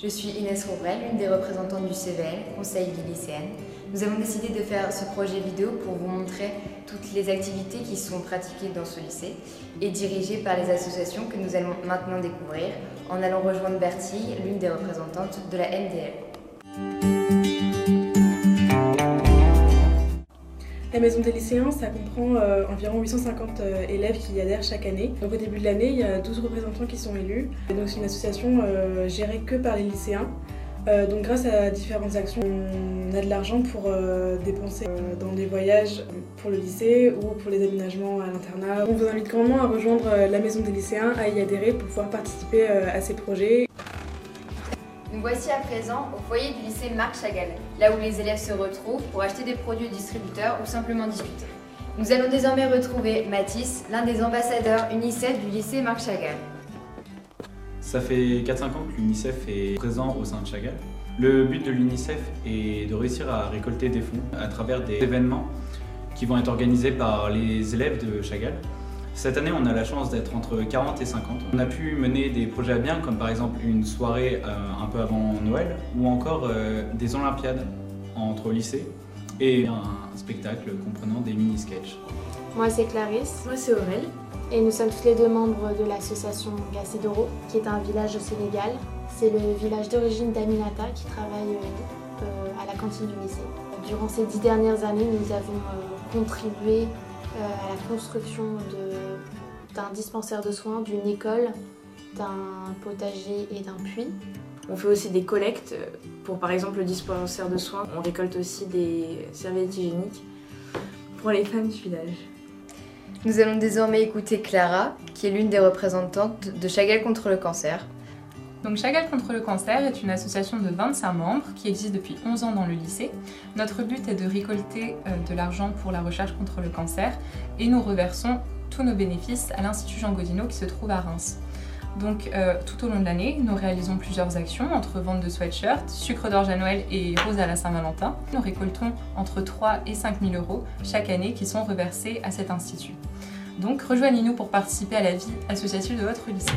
Je suis Inès Rouvrel, l'une des représentantes du CVL, Conseil vie lycéenne. Nous avons décidé de faire ce projet vidéo pour vous montrer toutes les activités qui sont pratiquées dans ce lycée et dirigées par les associations que nous allons maintenant découvrir en allant rejoindre Bertie, l'une des représentantes de la MDL. La maison des lycéens, ça comprend euh, environ 850 euh, élèves qui y adhèrent chaque année. Donc au début de l'année, il y a 12 représentants qui sont élus. donc c'est une association euh, gérée que par les lycéens. donc grâce à différentes actions, on a de l'argent pour dépenser dans des voyages pour le lycée ou pour les aménagements à l'internat. On vous invite grandement à rejoindre la maison des lycéens, à y adhérer pour pouvoir participer à ces projets. Nous voici à présent au foyer du lycée Marc Chagall, là où les élèves se retrouvent pour acheter des produits au distributeur ou simplement discuter. Nous allons désormais retrouver Mathis, l'un des ambassadeurs UNICEF du lycée Marc Chagall. Ça fait 4-5 ans que l'UNICEF est présent au sein de Chagall. Le but de l'UNICEF est de réussir à récolter des fonds à travers des événements qui vont être organisés par les élèves de Chagall. Cette année, on a la chance d'être entre 40 et 50. On a pu mener des projets à bien, comme par exemple une soirée euh, un peu avant Noël, ou encore euh, des Olympiades entre lycées, et un spectacle comprenant des mini-sketchs. Moi, c'est Clarisse. Moi, c'est Aurel. Et nous sommes tous les deux membres de l'association Gacedoro, qui est un village au Sénégal. C'est le village d'origine d'Aminata qui travaille euh, à la cantine du lycée. Durant ces dix dernières années, nous avons contribué à la construction d'un dispensaire de soins, d'une école, d'un potager et d'un puits. On fait aussi des collectes pour par exemple le dispensaire de soins. On récolte aussi des serviettes hygiéniques pour les femmes du village. Nous allons désormais écouter Clara, qui est l'une des représentantes de Chagall contre le cancer. Donc Chagall contre le cancer est une association de 25 membres qui existe depuis 11 ans dans le lycée. Notre but est de récolter euh, de l'argent pour la recherche contre le cancer et nous reversons nos bénéfices à l'Institut Jean Godino qui se trouve à Reims. Donc euh, tout au long de l'année, nous réalisons plusieurs actions entre vente de sweatshirts, sucre d'orge à Noël et rose à la Saint-Valentin. Nous récoltons entre 3 et 5 000 euros chaque année qui sont reversés à cet institut. Donc rejoignez-nous pour participer à la vie associative de votre lycée.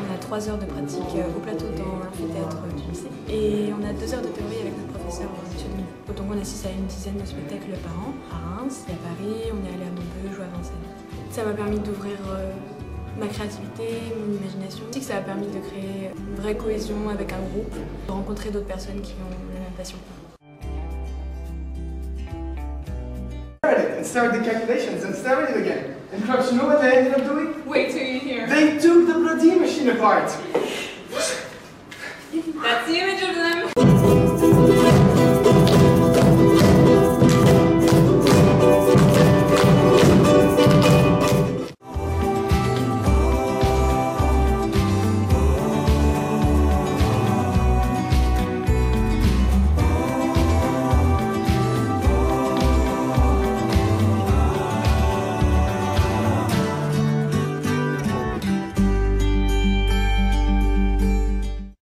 On a trois heures de pratique euh, au plateau dans l'amphithéâtre du lycée. Et on a deux heures de théorie avec notre professeur M. Donc on assiste à une dizaine de spectacles par an. À Reims et à Paris, on est allé à Maubeuge ou à Vincennes. Ça m'a permis d'ouvrir euh, ma créativité, mon imagination. que ça a permis de créer une vraie cohésion avec un groupe, de rencontrer d'autres personnes qui ont la même passion. and started the calculations and started it again. And perhaps you know what they ended up doing? Wait till you hear. They apart. That's the image of them.